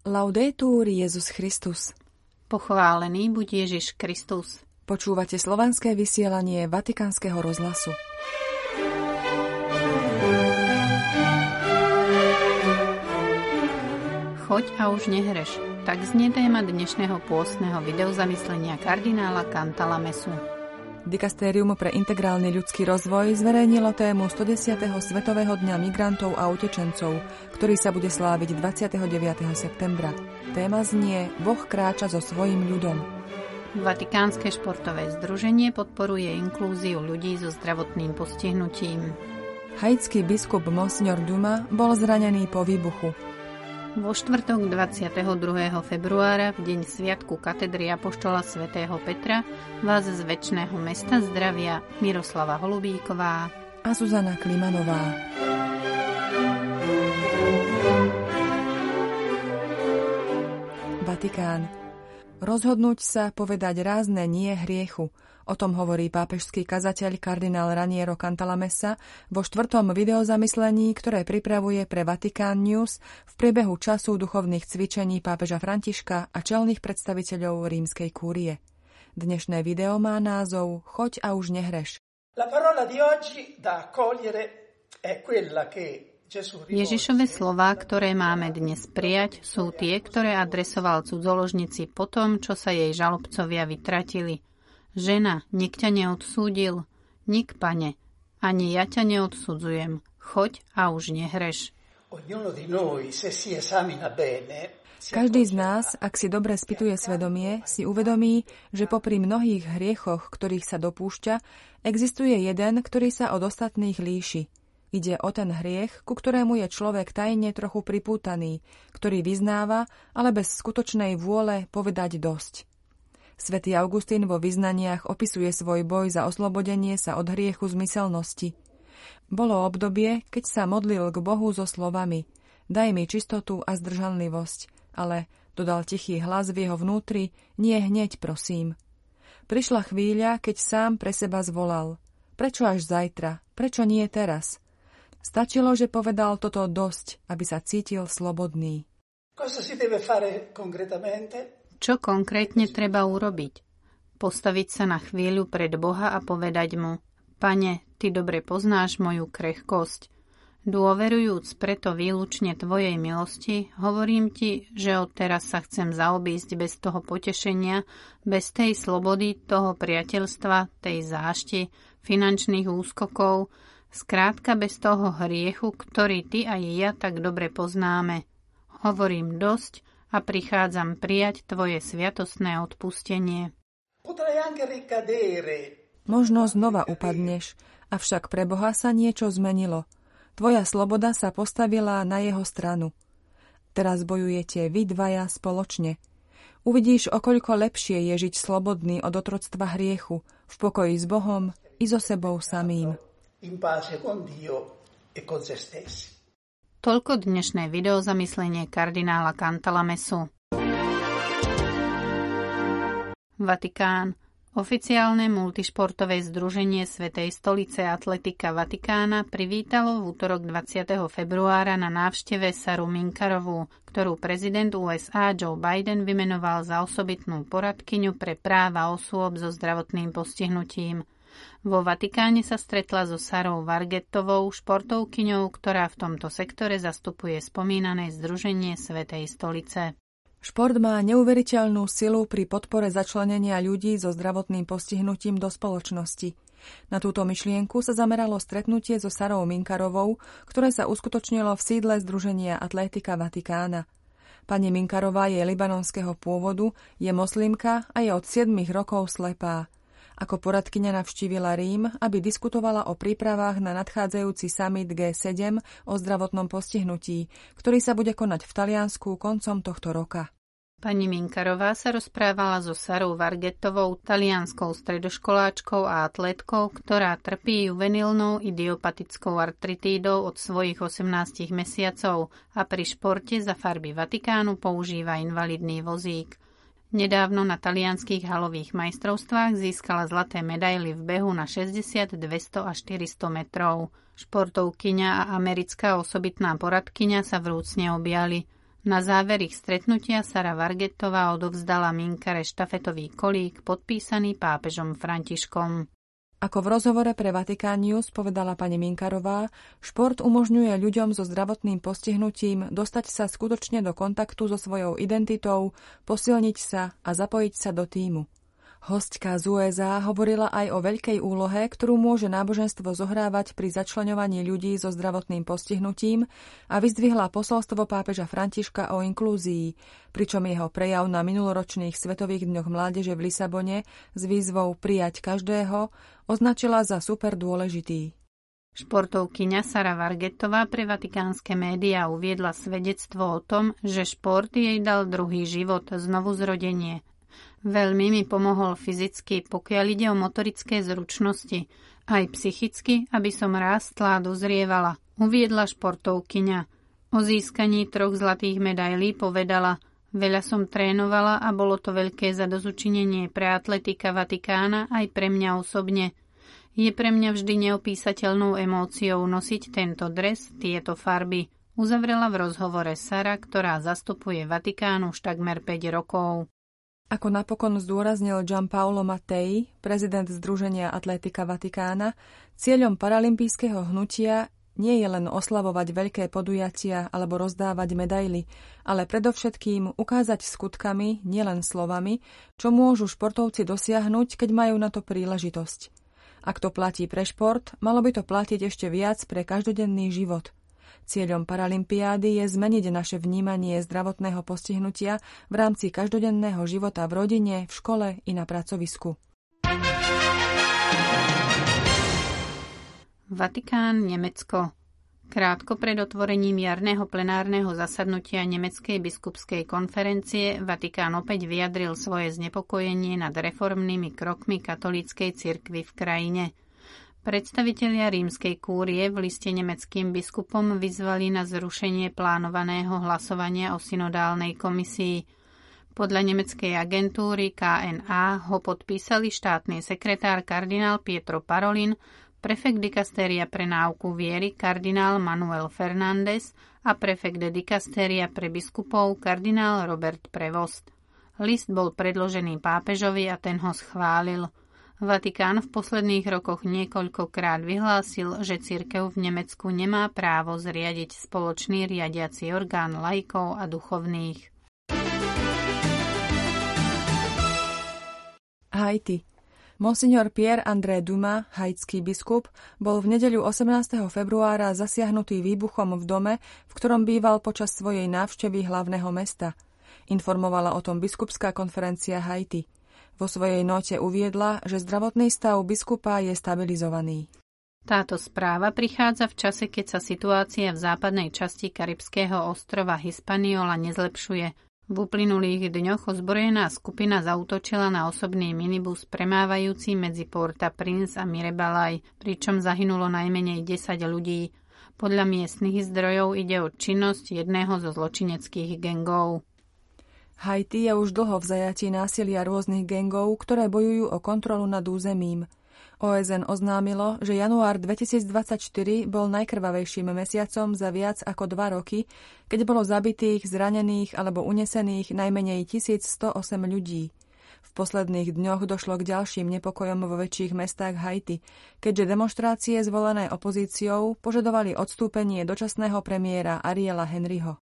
Laudetur Jezus Christus. Pochválený buď Ježiš Kristus. Počúvate slovanské vysielanie Vatikánskeho rozhlasu. Choď a už nehreš. Tak znie téma dnešného pôstneho videozamyslenia kardinála Kantala Mesu. Dikastérium pre integrálny ľudský rozvoj zverejnilo tému 110. Svetového dňa migrantov a utečencov, ktorý sa bude sláviť 29. septembra. Téma znie Boh kráča so svojím ľudom. Vatikánske športové združenie podporuje inklúziu ľudí so zdravotným postihnutím. Haitský biskup Monsignor Duma bol zranený po výbuchu. Vo štvrtok 22. februára, v deň Sviatku katedry Apoštola svätého Petra, vás z väčšného mesta zdravia Miroslava Holubíková a Zuzana Klimanová. Vatikán. Rozhodnúť sa povedať rázne nie hriechu – O tom hovorí pápežský kazateľ kardinál Raniero Cantalamessa vo štvrtom videozamyslení, ktoré pripravuje pre Vatikán News v priebehu času duchovných cvičení pápeža Františka a čelných predstaviteľov rímskej kúrie. Dnešné video má názov Choď a už nehreš. La parola di oggi da accogliere è quella che Ježišove slová, ktoré máme dnes prijať, sú tie, ktoré adresoval cudzoložnici po tom, čo sa jej žalobcovia vytratili – Žena, nik ťa neodsúdil. Nik, pane, ani ja ťa neodsudzujem. Choď a už nehreš. Každý z nás, ak si dobre spituje svedomie, si uvedomí, že popri mnohých hriechoch, ktorých sa dopúšťa, existuje jeden, ktorý sa od ostatných líši. Ide o ten hriech, ku ktorému je človek tajne trochu pripútaný, ktorý vyznáva, ale bez skutočnej vôle povedať dosť. Svetý Augustín vo vyznaniach opisuje svoj boj za oslobodenie sa od hriechu zmyselnosti. Bolo obdobie, keď sa modlil k Bohu so slovami Daj mi čistotu a zdržanlivosť, ale, dodal tichý hlas v jeho vnútri, nie hneď, prosím. Prišla chvíľa, keď sám pre seba zvolal. Prečo až zajtra? Prečo nie teraz? Stačilo, že povedal toto dosť, aby sa cítil slobodný. Čo konkrétne treba urobiť? Postaviť sa na chvíľu pred Boha a povedať mu, Pane, Ty dobre poznáš moju krehkosť. Dôverujúc preto výlučne Tvojej milosti, hovorím Ti, že od teraz sa chcem zaobísť bez toho potešenia, bez tej slobody, toho priateľstva, tej zášti, finančných úskokov, skrátka bez toho hriechu, ktorý Ty a ja tak dobre poznáme. Hovorím dosť, a prichádzam prijať Tvoje sviatostné odpustenie. Možno znova upadneš, avšak pre Boha sa niečo zmenilo. Tvoja sloboda sa postavila na jeho stranu. Teraz bojujete vy dvaja spoločne. Uvidíš, okoľko lepšie je žiť slobodný od otroctva hriechu, v pokoji s Bohom i so sebou samým. In pace con Dio e con se stessi. Toľko dnešné video zamyslenie kardinála Cantalamesu. Vatikán. Oficiálne multišportové združenie Svetej stolice Atletika Vatikána privítalo v útorok 20. februára na návšteve Saru Minkarovú, ktorú prezident USA Joe Biden vymenoval za osobitnú poradkyňu pre práva osôb so zdravotným postihnutím. Vo Vatikáne sa stretla so Sarou Vargettovou, športovkyňou, ktorá v tomto sektore zastupuje spomínané Združenie Svetej stolice. Šport má neuveriteľnú silu pri podpore začlenenia ľudí so zdravotným postihnutím do spoločnosti. Na túto myšlienku sa zameralo stretnutie so Sarou Minkarovou, ktoré sa uskutočnilo v sídle Združenia Atlétika Vatikána. Pani Minkarová je libanonského pôvodu, je moslimka a je od 7 rokov slepá. Ako poradkyňa navštívila Rím, aby diskutovala o prípravách na nadchádzajúci summit G7 o zdravotnom postihnutí, ktorý sa bude konať v Taliansku koncom tohto roka. Pani Minkarová sa rozprávala so Sarou Vargetovou, talianskou stredoškoláčkou a atletkou, ktorá trpí juvenilnou idiopatickou artritídou od svojich 18 mesiacov a pri športe za farby Vatikánu používa invalidný vozík. Nedávno na talianských halových majstrovstvách získala zlaté medaily v behu na 60, 200 a 400 metrov. Športovkyňa a americká osobitná poradkyňa sa vrúcne objali. Na záver ich stretnutia Sara Vargetová odovzdala Minkare štafetový kolík podpísaný pápežom Františkom. Ako v rozhovore pre Vatikán News povedala pani Minkarová, šport umožňuje ľuďom so zdravotným postihnutím dostať sa skutočne do kontaktu so svojou identitou, posilniť sa a zapojiť sa do týmu. Hostka z USA hovorila aj o veľkej úlohe, ktorú môže náboženstvo zohrávať pri začlenovaní ľudí so zdravotným postihnutím a vyzdvihla posolstvo pápeža Františka o inklúzii, pričom jeho prejav na minuloročných Svetových dňoch mládeže v Lisabone s výzvou prijať každého označila za super dôležitý. Športovkyňa Sara Vargetová pre vatikánske médiá uviedla svedectvo o tom, že šport jej dal druhý život, znovu zrodenie – Veľmi mi pomohol fyzicky, pokiaľ ide o motorické zručnosti, aj psychicky, aby som rástla a dozrievala, uviedla športovkyňa. O získaní troch zlatých medailí povedala, veľa som trénovala a bolo to veľké zadozučinenie pre atletika Vatikána aj pre mňa osobne. Je pre mňa vždy neopísateľnou emóciou nosiť tento dres, tieto farby, uzavrela v rozhovore Sara, ktorá zastupuje Vatikán už takmer 5 rokov. Ako napokon zdôraznil Gianpaolo Mattei, prezident Združenia Atletika Vatikána, cieľom paralympijského hnutia nie je len oslavovať veľké podujatia alebo rozdávať medaily, ale predovšetkým ukázať skutkami, nielen slovami, čo môžu športovci dosiahnuť, keď majú na to príležitosť. Ak to platí pre šport, malo by to platiť ešte viac pre každodenný život – Cieľom Paralympiády je zmeniť naše vnímanie zdravotného postihnutia v rámci každodenného života v rodine, v škole i na pracovisku. Vatikán, Nemecko. Krátko pred otvorením jarného plenárneho zasadnutia Nemeckej biskupskej konferencie Vatikán opäť vyjadril svoje znepokojenie nad reformnými krokmi katolíckej cirkvy v krajine – Predstavitelia rímskej kúrie v liste nemeckým biskupom vyzvali na zrušenie plánovaného hlasovania o synodálnej komisii. Podľa nemeckej agentúry KNA ho podpísali štátny sekretár kardinál Pietro Parolin, prefekt dikastéria pre náuku viery kardinál Manuel Fernández a prefekt dikastéria pre biskupov kardinál Robert Prevost. List bol predložený pápežovi a ten ho schválil – Vatikán v posledných rokoch niekoľkokrát vyhlásil, že cirkev v Nemecku nemá právo zriadiť spoločný riadiaci orgán laikov a duchovných. Haiti. Monsignor Pierre André Duma, haitský biskup, bol v nedeľu 18. februára zasiahnutý výbuchom v dome, v ktorom býval počas svojej návštevy hlavného mesta. Informovala o tom biskupská konferencia Haiti. Vo svojej note uviedla, že zdravotný stav biskupa je stabilizovaný. Táto správa prichádza v čase, keď sa situácia v západnej časti karibského ostrova Hispaniola nezlepšuje. V uplynulých dňoch ozbrojená skupina zautočila na osobný minibus premávajúci medzi Porta Prince a Mirebalaj, pričom zahynulo najmenej 10 ľudí. Podľa miestnych zdrojov ide o činnosť jedného zo zločineckých gengov. Haiti je už dlho v zajatí násilia rôznych gengov, ktoré bojujú o kontrolu nad územím. OSN oznámilo, že január 2024 bol najkrvavejším mesiacom za viac ako dva roky, keď bolo zabitých, zranených alebo unesených najmenej 1108 ľudí. V posledných dňoch došlo k ďalším nepokojom vo väčších mestách Haiti, keďže demonstrácie zvolené opozíciou požadovali odstúpenie dočasného premiéra Ariela Henryho.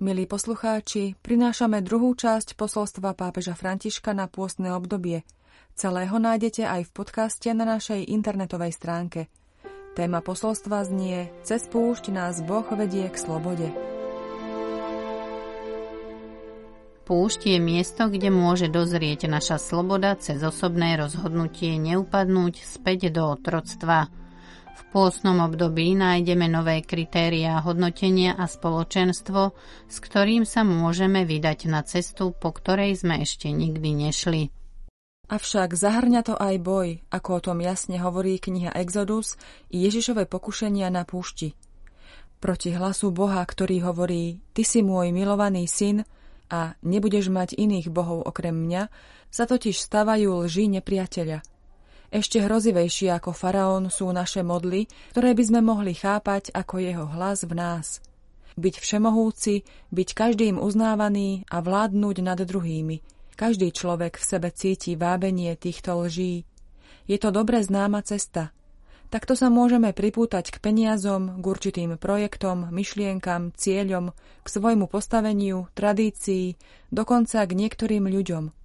Milí poslucháči, prinášame druhú časť posolstva pápeža Františka na pôstne obdobie. Celého nájdete aj v podcaste na našej internetovej stránke. Téma posolstva znie Cez púšť nás Boh vedie k slobode. Púšť je miesto, kde môže dozrieť naša sloboda cez osobné rozhodnutie neupadnúť späť do otroctva – v pôsnom období nájdeme nové kritériá hodnotenia a spoločenstvo, s ktorým sa môžeme vydať na cestu, po ktorej sme ešte nikdy nešli. Avšak zahrňa to aj boj, ako o tom jasne hovorí kniha Exodus i Ježišové pokušenia na púšti. Proti hlasu Boha, ktorý hovorí Ty si môj milovaný syn a nebudeš mať iných bohov okrem mňa, sa totiž stavajú lži nepriateľa – Ešte hrozivejšie ako faraón sú naše modly, ktoré by sme mohli chápať ako jeho hlas v nás. Byť všemohúci, byť každým uznávaný a vládnuť nad druhými. Každý človek v sebe cíti vábenie týchto lží. Je to dobre známa cesta. Takto sa môžeme pripútať k peniazom, k určitým projektom, myšlienkam, cieľom, k svojmu postaveniu, tradícii, dokonca k niektorým ľuďom –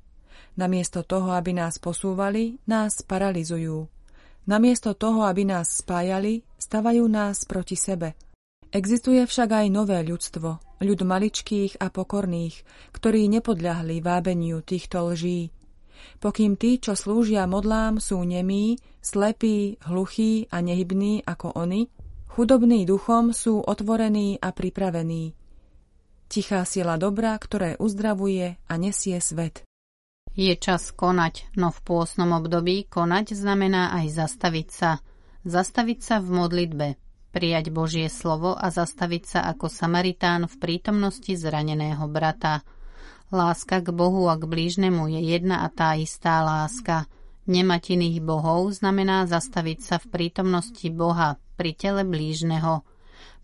Namiesto toho, aby nás posúvali, nás paralizujú. Namiesto toho, aby nás spájali, stavajú nás proti sebe. Existuje však aj nové ľudstvo, ľud maličkých a pokorných, ktorí nepodľahli vábeniu týchto lží. Pokým tí, čo slúžia modlám, sú nemí, slepí, hluchí a nehybní ako oni, chudobní duchom sú otvorení a pripravení. Tichá sila dobra, ktoré uzdravuje a nesie svet. Je čas konať, no v pôsnom období konať znamená aj zastaviť sa. Zastaviť sa v modlitbe, prijať Božie slovo a zastaviť sa ako Samaritán v prítomnosti zraneného brata. Láska k Bohu a k blížnemu je jedna a tá istá láska. Nemať iných bohov znamená zastaviť sa v prítomnosti Boha pri tele blížneho.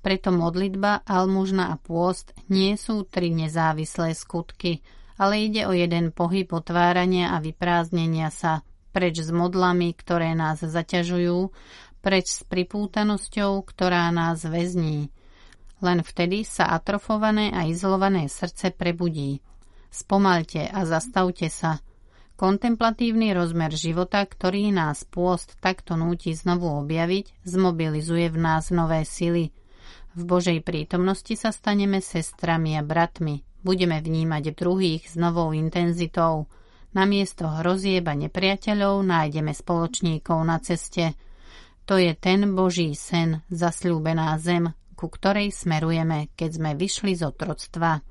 Preto modlitba, almužna a pôst nie sú tri nezávislé skutky – ale ide o jeden pohyb otvárania a vyprázdnenia sa, preč s modlami, ktoré nás zaťažujú, preč s pripútanosťou, ktorá nás väzní. Len vtedy sa atrofované a izolované srdce prebudí. Spomalte a zastavte sa. Kontemplatívny rozmer života, ktorý nás pôst takto núti znovu objaviť, zmobilizuje v nás nové sily. V Božej prítomnosti sa staneme sestrami a bratmi, Budeme vnímať druhých s novou intenzitou. Namiesto hrozieb a nepriateľov nájdeme spoločníkov na ceste. To je ten Boží sen, zasľúbená zem, ku ktorej smerujeme, keď sme vyšli z otroctva.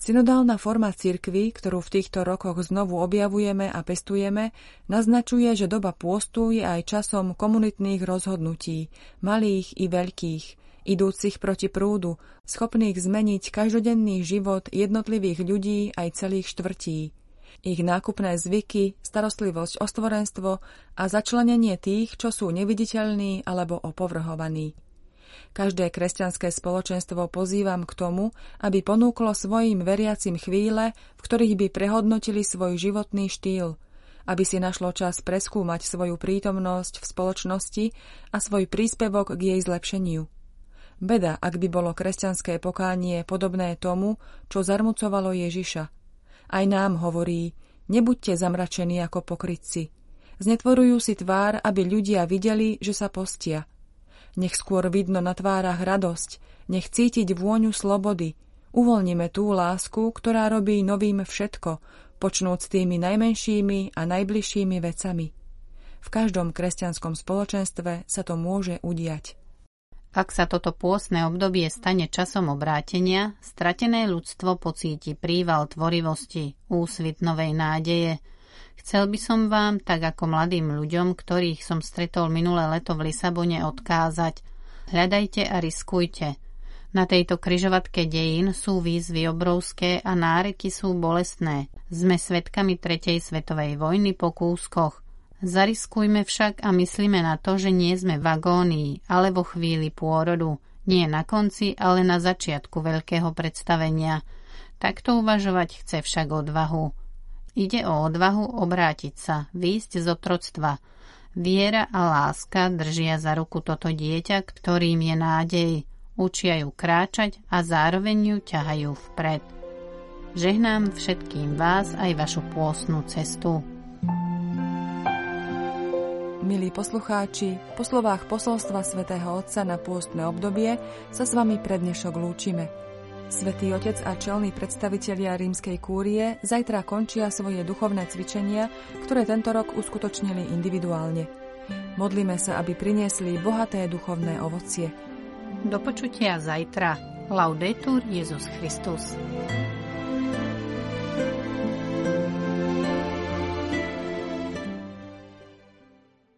Synodálna forma cirkvy, ktorú v týchto rokoch znovu objavujeme a pestujeme, naznačuje, že doba pôstu je aj časom komunitných rozhodnutí, malých i veľkých, idúcich proti prúdu, schopných zmeniť každodenný život jednotlivých ľudí aj celých štvrtí. Ich nákupné zvyky, starostlivosť o stvorenstvo a začlenenie tých, čo sú neviditeľní alebo opovrhovaní. Každé kresťanské spoločenstvo pozývam k tomu, aby ponúklo svojim veriacim chvíle, v ktorých by prehodnotili svoj životný štýl, aby si našlo čas preskúmať svoju prítomnosť v spoločnosti a svoj príspevok k jej zlepšeniu. Beda, ak by bolo kresťanské pokánie podobné tomu, čo zarmucovalo Ježiša. Aj nám hovorí, nebuďte zamračení ako pokrytci. Znetvorujú si tvár, aby ľudia videli, že sa postia. Nech skôr vidno na tvárach radosť, nech cítiť vôňu slobody. Uvoľnime tú lásku, ktorá robí novým všetko, počnúc tými najmenšími a najbližšími vecami. V každom kresťanskom spoločenstve sa to môže udiať. Ak sa toto pôsne obdobie stane časom obrátenia, stratené ľudstvo pocíti príval tvorivosti, úsvit novej nádeje. Chcel by som vám, tak ako mladým ľuďom, ktorých som stretol minulé leto v Lisabone, odkázať. Hľadajte a riskujte. Na tejto kryžovatke dejín sú výzvy obrovské a náreky sú bolestné. Sme svetkami tretej svetovej vojny po kúskoch – Zariskujme však a myslíme na to, že nie sme v agónii, ale vo chvíli pôrodu. Nie na konci, ale na začiatku veľkého predstavenia. Takto uvažovať chce však odvahu. Ide o odvahu obrátiť sa, výjsť z otroctva. Viera a láska držia za ruku toto dieťa, ktorým je nádej. Učia ju kráčať a zároveň ju ťahajú vpred. Žehnám všetkým vás aj vašu pôsnu cestu. Milí poslucháči, po slovách posolstva svätého Otca na pôstne obdobie sa s vami pre dnešok lúčime. Svetý Otec a čelní predstavitelia rímskej kúrie zajtra končia svoje duchovné cvičenia, ktoré tento rok uskutočnili individuálne. Modlíme sa, aby priniesli bohaté duchovné ovocie. Do počutia zajtra. Laudetur Jezus Christus.